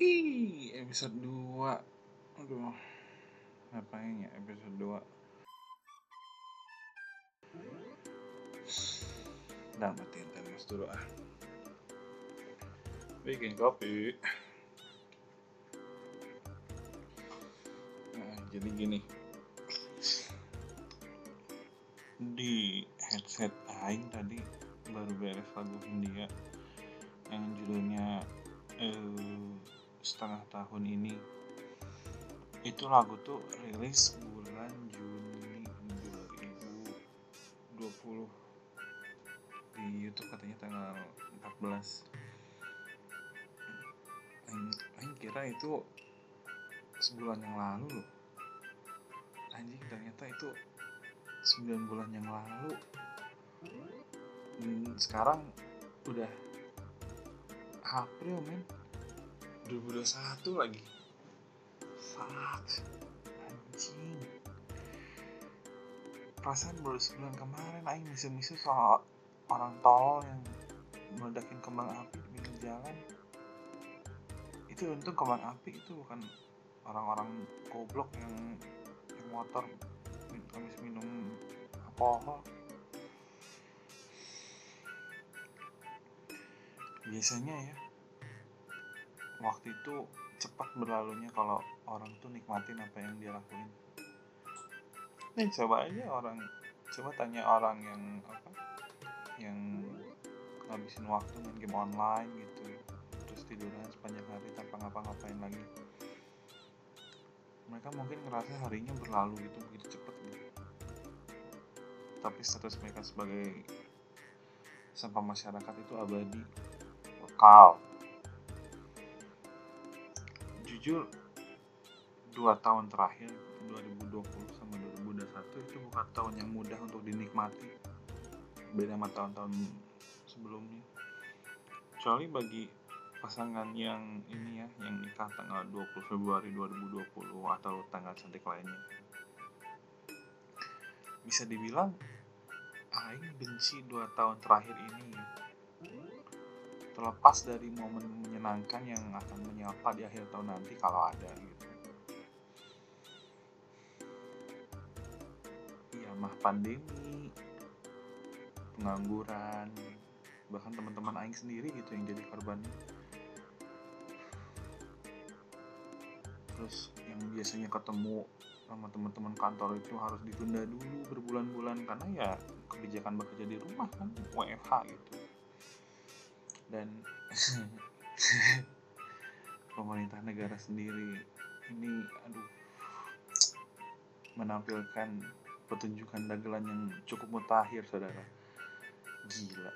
Ih, episode 2. Aduh. Ngapain ya episode 2? Nah, matiin termos dulu ah. Bikin kopi. Nah, jadi gini. Di headset Aing tadi baru beres lagu India yang judulnya eh, setengah tahun ini. Itu lagu tuh rilis bulan Juni 2020 di YouTube katanya tanggal 14 Aing, kira itu sebulan yang lalu loh. Anjing ternyata itu 9 bulan yang lalu. Dan sekarang udah April men 2021 lagi. Fuck. Anjing. Perasaan baru sebulan kemarin aing misu-misu soal orang tolol yang meledakin kembang api di pinggir jalan. Itu untung kembang api itu bukan orang-orang goblok yang, yang motor habis minum alkohol. Biasanya ya waktu itu cepat berlalunya kalau orang tuh nikmatin apa yang dia lakuin. Nih. Coba aja orang coba tanya orang yang apa yang ngabisin waktu main game online gitu terus tiduran sepanjang hari tanpa ngapa-ngapain lagi. Mereka mungkin ngerasa harinya berlalu gitu begitu cepet gitu. Tapi status mereka sebagai sampah masyarakat itu abadi lokal jujur dua tahun terakhir 2020 sama 2021 itu bukan tahun yang mudah untuk dinikmati. Beda sama tahun-tahun sebelumnya. Kecuali bagi pasangan yang ini ya yang nikah tanggal 20 Februari 2020 atau tanggal cantik lainnya. Bisa dibilang Aing benci dua tahun terakhir ini. Terlepas dari momen menyenangkan yang akan menyapa di akhir tahun nanti kalau ada gitu. Iya mah pandemi pengangguran bahkan teman-teman Aing sendiri gitu yang jadi korbannya terus yang biasanya ketemu sama teman-teman kantor itu harus ditunda dulu berbulan-bulan karena ya kebijakan bekerja di rumah kan WFH gitu dan pemerintah negara sendiri ini aduh menampilkan pertunjukan dagelan yang cukup mutakhir saudara. Gila.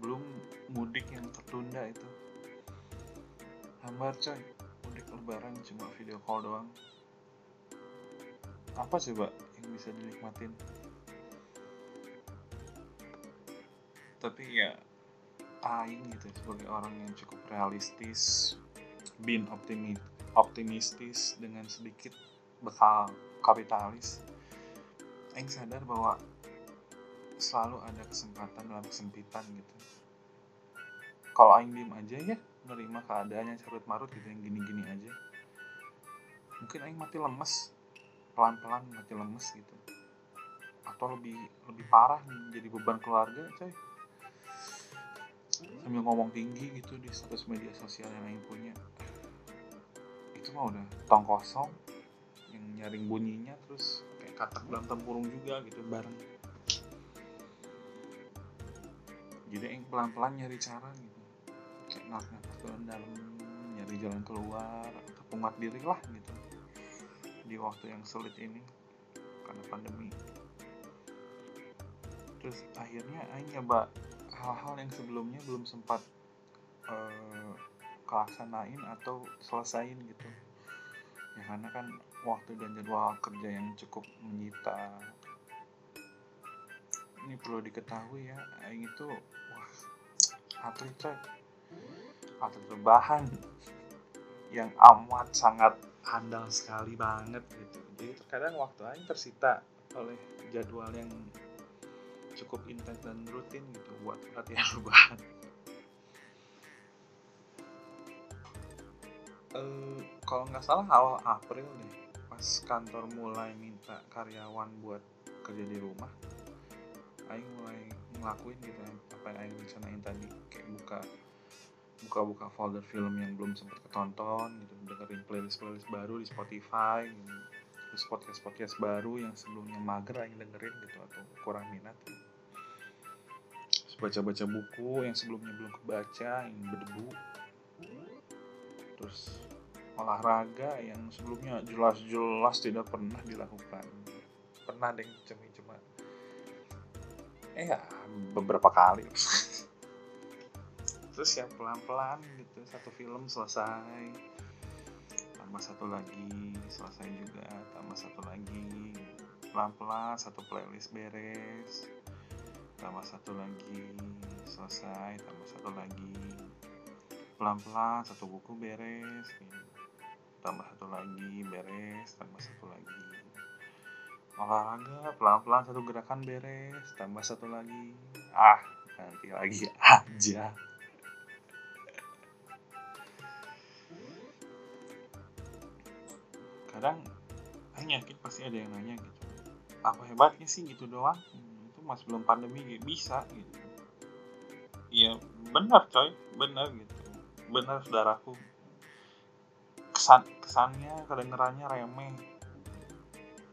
Belum mudik yang tertunda itu. Hambar coy. Mudik lebaran cuma video call doang. Apa coba yang bisa dinikmatin tapi ya Aing gitu sebagai orang yang cukup realistis bin optimi optimistis dengan sedikit bekal kapitalis Aing sadar bahwa selalu ada kesempatan dalam kesempitan gitu. Kalau Aing diem aja ya menerima keadaannya carut marut gitu yang gini-gini aja. Mungkin Aing mati lemes pelan-pelan mati lemes gitu. Atau lebih lebih parah menjadi beban keluarga coy sambil ngomong tinggi gitu di status media sosial yang Aing punya. Itu mah udah tong kosong yang nyaring bunyinya terus kayak katak dalam tempurung juga gitu bareng. Jadi Aing pelan-pelan nyari cara gitu. Kayak narik nafas dalam nyari jalan keluar penguat diri lah gitu. Di waktu yang sulit ini karena pandemi. Terus akhirnya Aing nyoba hal-hal yang sebelumnya belum sempat uh, kelaksanain atau selesain gitu. Ya karena kan waktu dan jadwal kerja yang cukup menyita. Ini perlu diketahui ya Aing itu wah atlet atlet rebahan yang amat sangat handal sekali banget gitu. Jadi terkadang waktu Aing tersita oleh jadwal yang cukup intens dan rutin gitu buat latihan rebahan uh, kalau nggak salah awal April deh pas kantor mulai minta karyawan buat kerja di rumah Aing mulai ngelakuin gitu apa yang Aing rencanain tadi kayak buka buka-buka folder film yang belum sempat ketonton gitu dengerin playlist playlist baru di Spotify gitu. Terus podcast podcast baru yang sebelumnya mager Aing dengerin gitu atau kurang minat. Baca-baca buku yang sebelumnya belum kebaca yang berdebu. Terus olahraga yang sebelumnya jelas-jelas tidak pernah dilakukan. Pernah deh cuma cuma eh ya beberapa kali. Terus ya pelan-pelan gitu satu film selesai tambah satu lagi selesai juga tambah satu lagi. Pelan-pelan satu playlist beres. Tambah satu lagi selesai tambah satu lagi. Pelan-pelan satu buku beres. Tambah satu lagi beres tambah satu lagi. Olahraga pelan-pelan satu gerakan beres tambah satu lagi. Ah nanti lagi aja kadang hanya yakin pasti ada yang nanya gitu. Apa hebatnya sih gitu doang? Mas belum pandemi gitu. bisa gitu. Iya benar coy benar gitu. Benar saudaraku. Kesan kesannya kedengerannya remeh.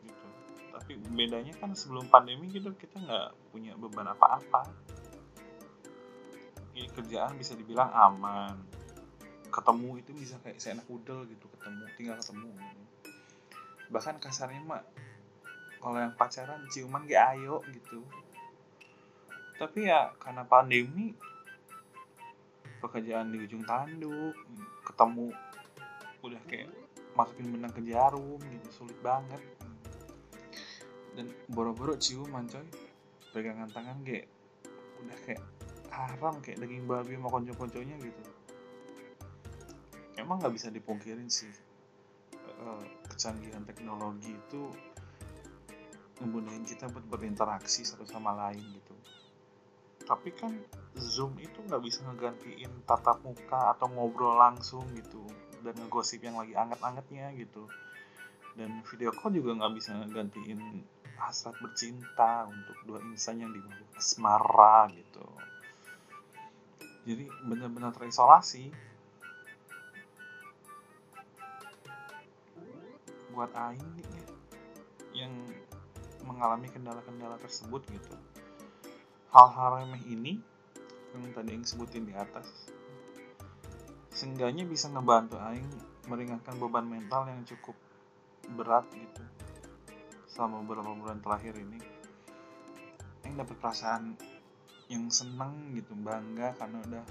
Gitu. Tapi bedanya kan sebelum pandemi gitu kita nggak punya beban apa-apa. Ini kerjaan bisa dibilang aman ketemu itu bisa kayak seenak udel gitu ketemu tinggal ketemu bahkan kasarnya mah kalau yang pacaran ciuman gak ayo gitu. Tapi ya karena pandemi pekerjaan di ujung tanduk ketemu udah kayak masukin benang ke jarum gitu sulit banget. Dan boro-boro ciuman coy. Pegangan tangan kayak udah kayak haram kayak daging babi sama konco-konconya gitu emang nggak bisa dipungkirin sih eh, kecanggihan teknologi itu ngemudahin kita buat berinteraksi satu sama lain gitu. Tapi kan zoom itu nggak bisa ngegantiin tatap muka atau ngobrol langsung gitu dan ngegosip yang lagi anget-angetnya gitu. Dan video call juga nggak bisa ngegantiin hasrat bercinta untuk dua insan yang dibawa asmara gitu. Jadi benar-benar terisolasi buat Aing nih yang mengalami kendala-kendala tersebut gitu. Hal-hal remeh ini yang tadi yang sebutin di atas seenggaknya bisa ngebantu Aing meringankan beban mental yang cukup berat gitu selama beberapa bulan terakhir ini. Aing dapat perasaan yang seneng gitu bangga karena udah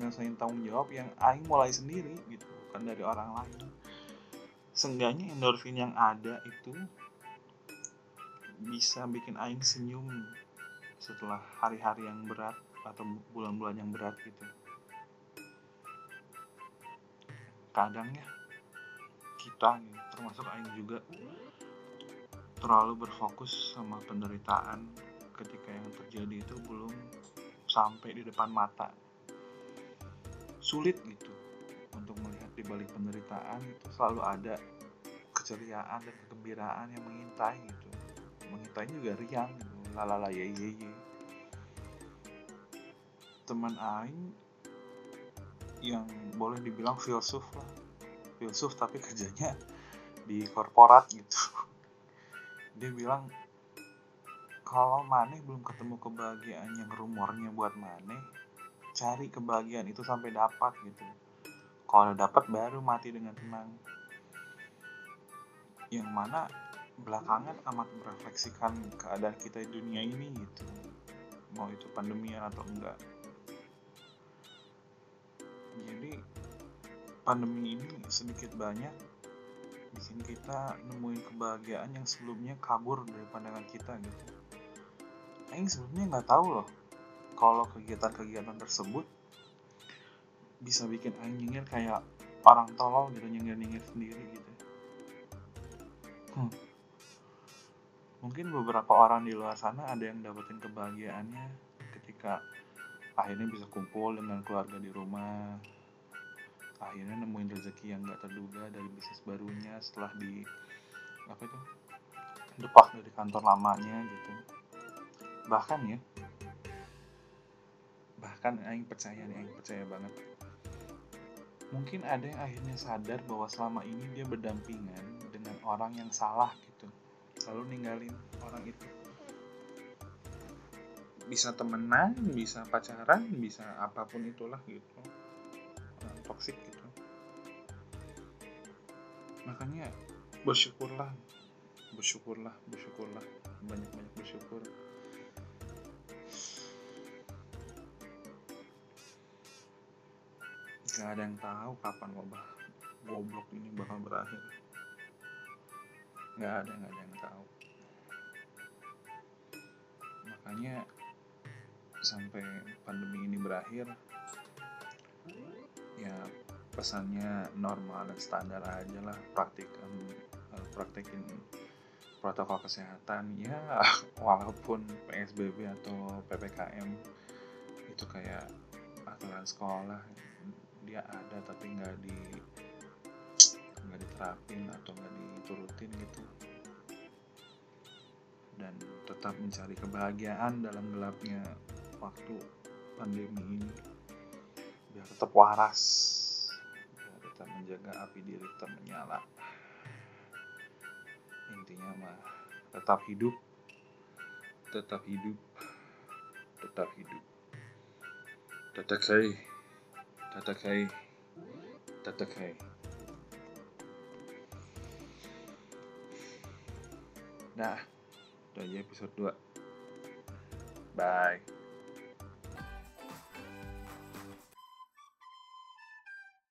nyelesain tanggung jawab yang Aing mulai sendiri gitu bukan dari orang lain seenggaknya endorfin yang ada itu bisa bikin aing senyum setelah hari-hari yang berat atau bulan-bulan yang berat gitu. Kadang ya kita termasuk aing juga terlalu berfokus sama penderitaan ketika yang terjadi itu belum sampai di depan mata. Sulit gitu untuk melihat di balik penderitaan itu selalu ada keceriaan dan kegembiraan yang mengintai gitu. Mengintai juga riang gitu lalala ye ye ye teman aing yang boleh dibilang filsuf lah. Filsuf tapi kerjanya di korporat gitu. Dia bilang kalau maneh belum ketemu kebahagiaan yang rumornya buat maneh cari kebahagiaan itu sampai dapat gitu kalau dapat baru mati dengan tenang. Yang mana belakangan amat merefleksikan keadaan kita di dunia ini gitu. Mau itu pandemi atau enggak. Jadi pandemi ini sedikit banyak bikin kita nemuin kebahagiaan yang sebelumnya kabur dari pandangan kita gitu. Aing sebelumnya nggak tahu loh kalau kegiatan-kegiatan tersebut bisa bikin nyengir kayak orang tolol gitu nyengir-nyengir sendiri gitu. Hmm. mungkin beberapa orang di luar sana ada yang dapetin kebahagiaannya ketika akhirnya bisa kumpul dengan keluarga di rumah. Akhirnya nemuin rezeki yang gak terduga dari bisnis barunya setelah di apa itu depak dari kantor lamanya gitu. Bahkan ya bahkan Aing percaya nih Aing percaya banget mungkin ada yang akhirnya sadar bahwa selama ini dia berdampingan dengan orang yang salah gitu. Lalu ninggalin orang itu. Bisa temenan bisa pacaran bisa apa pun itulah gitu. Toksik gitu. Makanya bersyukurlah. Bersyukurlah bersyukurlah. Banyak banyak bersyukur gak ada yang tahu kapan wabah goblok ini bakal berakhir. Nggak ada nggak ada yang tahu. Makanya sampai pandemi ini berakhir ya pesannya normal dan standar aja lah praktikan eh, praktekin protokol kesehatan. Ya walaupun PSBB atau PPKM itu kayak aturan sekolah dia ada tapi nggak di nggak diterapin atau nggak diturutin gitu. Dan tetap mencari kebahagiaan dalam gelapnya waktu pandemi ini. Biar tetap waras. Biar tetap menjaga api diri tetap menyala. Intinya mah tetap hidup. Tetap hidup. Tetap hidup. Tetap kai tetap kai tetap kai nah itu aja episode 2 bye.